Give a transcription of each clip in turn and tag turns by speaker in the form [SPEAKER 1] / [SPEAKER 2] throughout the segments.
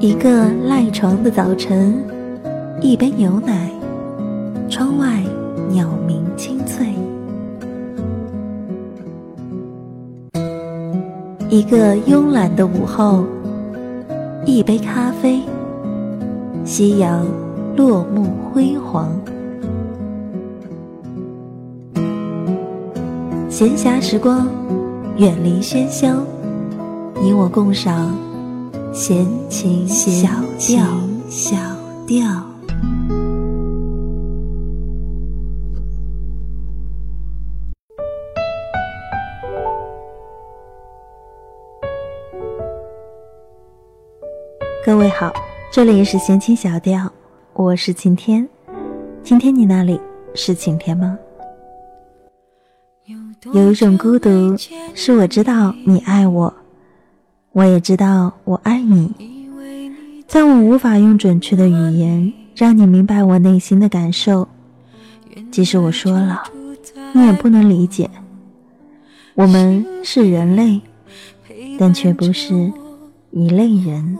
[SPEAKER 1] 一个赖床的早晨，一杯牛奶，窗外鸟鸣清脆。一个慵懒的午后，一杯咖啡，夕阳落幕辉煌。闲暇时光，远离喧嚣，你我共赏。闲情小调，小调。各位好，这里是闲情小调，我是晴天。今天你那里是晴天吗？有一种孤独，是我知道你爱我。我也知道我爱你，但我无法用准确的语言让你明白我内心的感受。即使我说了，你也不能理解。我们是人类，但却不是一类人。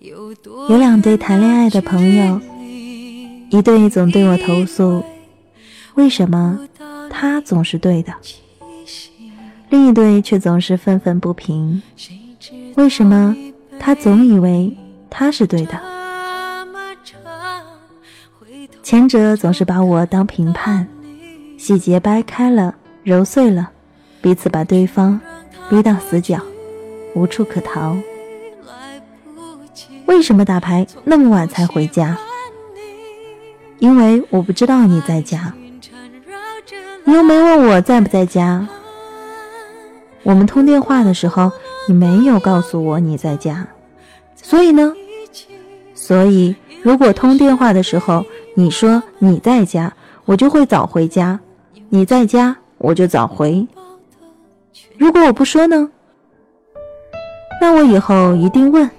[SPEAKER 1] 有两对谈恋爱的朋友，一对总对我投诉，为什么他总是对的？另一对却总是愤愤不平，为什么他总以为他是对的？前者总是把我当评判，细节掰开了揉碎了，彼此把对方逼到死角，无处可逃。为什么打牌那么晚才回家？因为我不知道你在家，你又没问我在不在家。我们通电话的时候，你没有告诉我你在家，所以呢？所以如果通电话的时候你说你在家，我就会早回家；你在家，我就早回。如果我不说呢？那我以后一定问。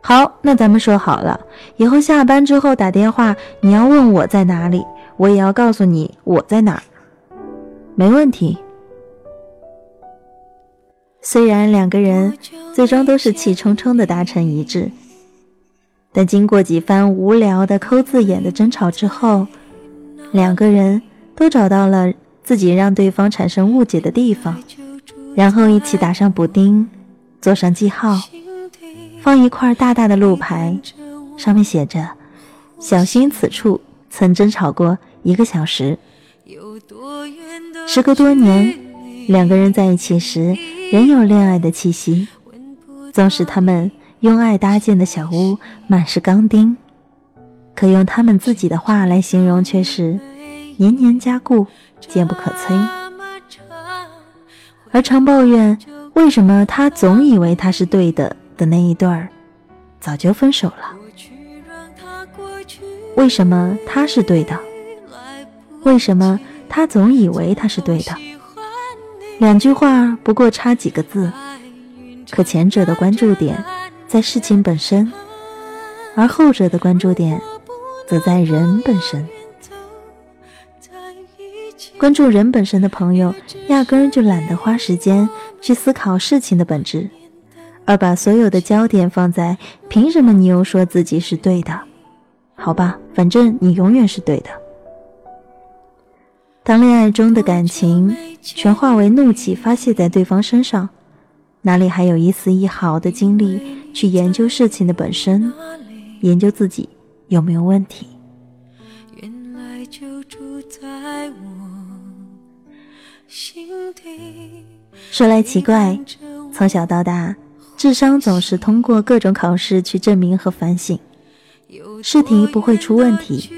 [SPEAKER 1] 好，那咱们说好了，以后下班之后打电话，你要问我在哪里，我也要告诉你我在哪儿。没问题。虽然两个人最终都是气冲冲的达成一致，但经过几番无聊的抠字眼的争吵之后，两个人都找到了自己让对方产生误解的地方，然后一起打上补丁，做上记号，放一块大大的路牌，上面写着“小心此处曾争吵过一个小时”。时隔多年，两个人在一起时。仍有恋爱的气息，纵使他们用爱搭建的小屋满是钢钉，可用他们自己的话来形容却是年年加固，坚不可摧。而常抱怨为什么他总以为他是对的的那一对儿，早就分手了。为什么他是对的？为什么他总以为他是对的？两句话不过差几个字，可前者的关注点在事情本身，而后者的关注点则在人本身。关注人本身的朋友，压根儿就懒得花时间去思考事情的本质，而把所有的焦点放在凭什么你又说自己是对的？好吧，反正你永远是对的。当恋爱中的感情全化为怒气发泄在对方身上，哪里还有一丝一毫的精力去研究事情的本身，研究自己有没有问题？原来就住在我说来奇怪，从小到大，智商总是通过各种考试去证明和反省，试题不会出问题，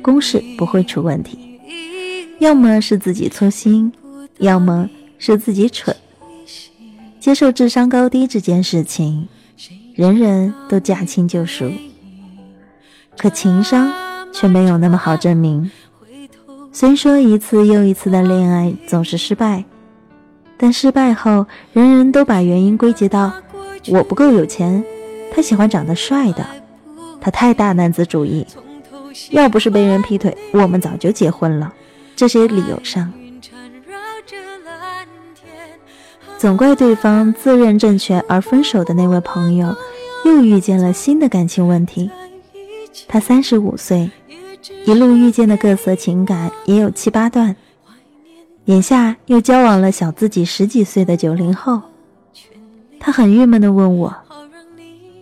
[SPEAKER 1] 公式不会出问题。要么是自己粗心，要么是自己蠢。接受智商高低这件事情，人人都驾轻就熟，可情商却没有那么好证明。虽说一次又一次的恋爱总是失败，但失败后，人人都把原因归结到我不够有钱，他喜欢长得帅的，他太大男子主义。要不是被人劈腿，我们早就结婚了。这些理由上，总怪对方自认正确而分手的那位朋友，又遇见了新的感情问题。他三十五岁，一路遇见的各色情感也有七八段，眼下又交往了小自己十几岁的九零后。他很郁闷地问我：“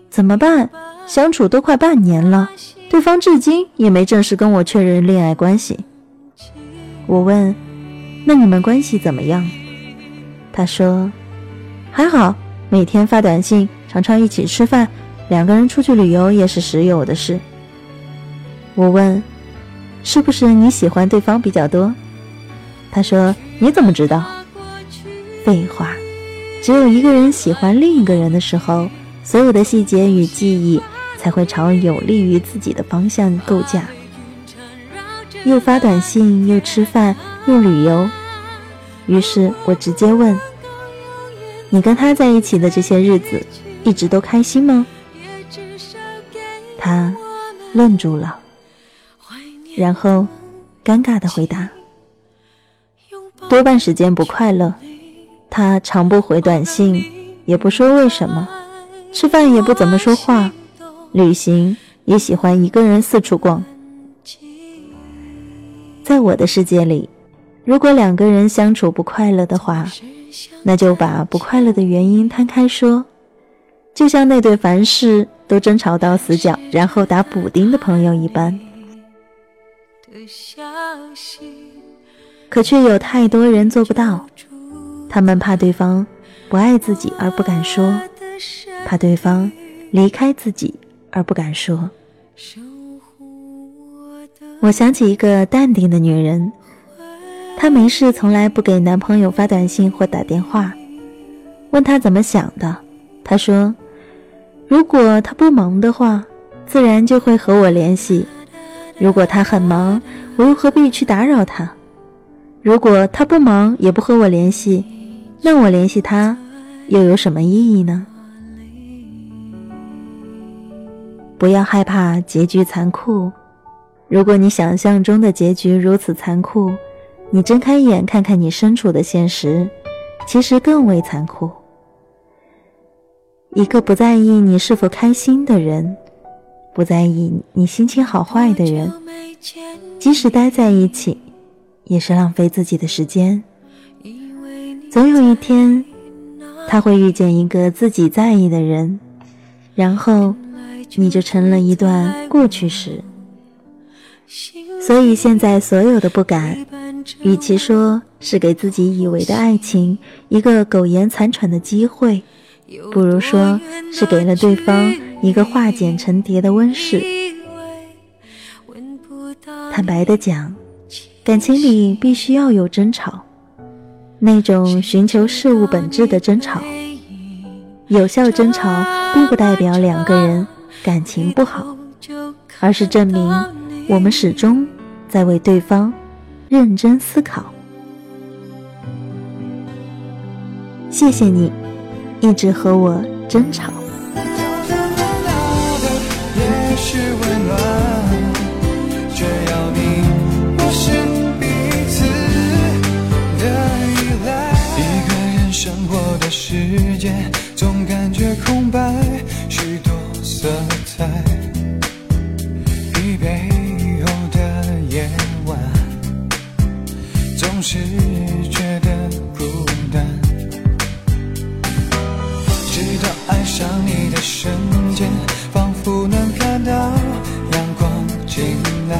[SPEAKER 1] 怎么办？相处都快半年了，对方至今也没正式跟我确认恋爱关系。”我问：“那你们关系怎么样？”他说：“还好，每天发短信，常常一起吃饭，两个人出去旅游也是时有的事。”我问：“是不是你喜欢对方比较多？”他说：“你怎么知道？”废话，只有一个人喜欢另一个人的时候，所有的细节与记忆才会朝有利于自己的方向构架。又发短信，又吃饭，又旅游。于是我直接问：“你跟他在一起的这些日子，一直都开心吗？”他愣住了，然后尴尬的回答：“多半时间不快乐。他常不回短信，也不说为什么；吃饭也不怎么说话，旅行也喜欢一个人四处逛。”在我的世界里，如果两个人相处不快乐的话，那就把不快乐的原因摊开说，就像那对凡事都争吵到死角，然后打补丁的朋友一般。可却有太多人做不到，他们怕对方不爱自己而不敢说，怕对方离开自己而不敢说。我想起一个淡定的女人，她没事从来不给男朋友发短信或打电话。问她怎么想的，她说：“如果他不忙的话，自然就会和我联系；如果他很忙，我又何必去打扰他？如果他不忙也不和我联系，那我联系他又有什么意义呢？”不要害怕结局残酷。如果你想象中的结局如此残酷，你睁开眼看看你身处的现实，其实更为残酷。一个不在意你是否开心的人，不在意你心情好坏的人，即使待在一起，也是浪费自己的时间。总有一天，他会遇见一个自己在意的人，然后你就成了一段过去时。所以现在所有的不敢，与其说是给自己以为的爱情一个苟延残喘的机会，不如说是给了对方一个化茧成蝶的温室。坦白的讲，感情里必须要有争吵，那种寻求事物本质的争吵。有效争吵并不代表两个人感情不好，而是证明。我们始终在为对方认真思考。谢谢你，一直和我争吵。
[SPEAKER 2] 直到爱上你的瞬间，仿佛能看到阳光进来，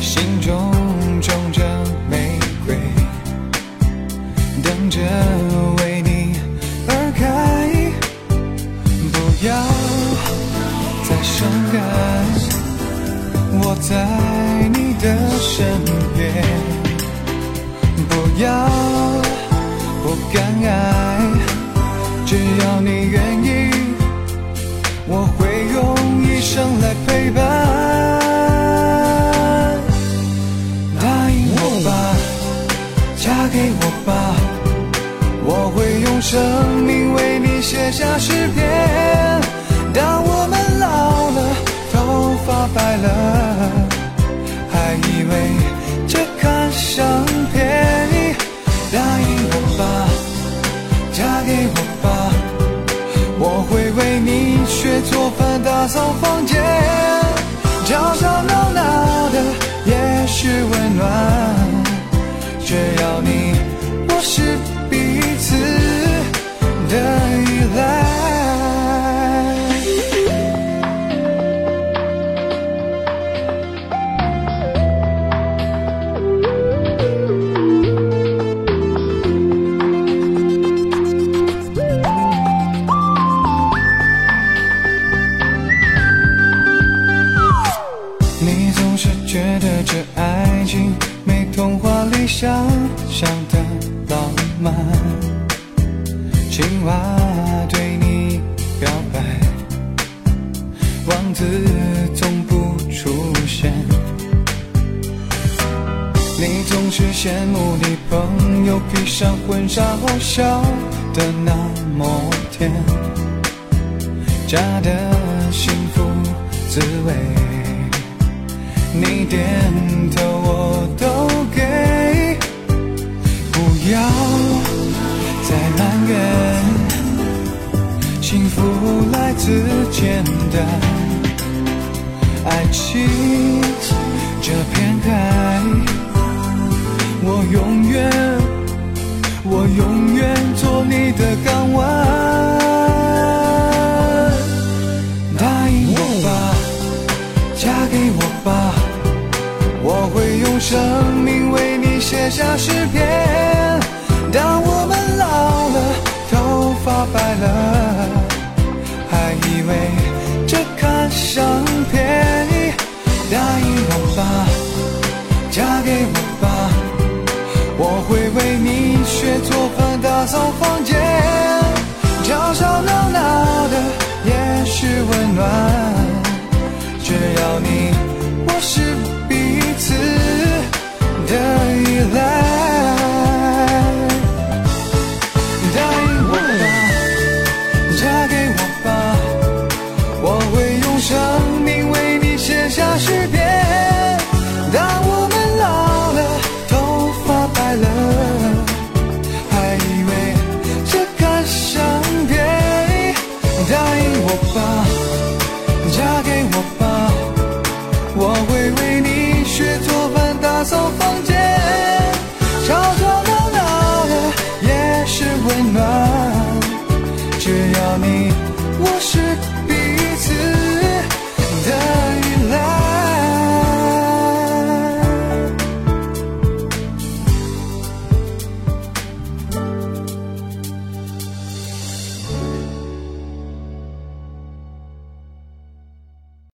[SPEAKER 2] 心中种着玫瑰，等着为你而开。不要再伤感，我在你的身边。不要发白了，还以为这看相片。答应我吧。嫁给我吧，我会为你学做饭、打扫房间，吵吵闹闹的也是温暖。只要你，觉得这爱情没童话里想象的浪漫，青蛙对你表白，王子从不出现。你总是羡慕你朋友披上婚纱后笑得那么甜，假的幸福滋味。你点头我都给，不要再埋怨，幸福来自简单，爱情。这片海，我永远，我永远做你的生命为你写下诗篇。当我们老了，头发白了，还以为这看相片。答应我吧，嫁给我吧，我会为你学做饭、打扫房间，暖。只要你，我是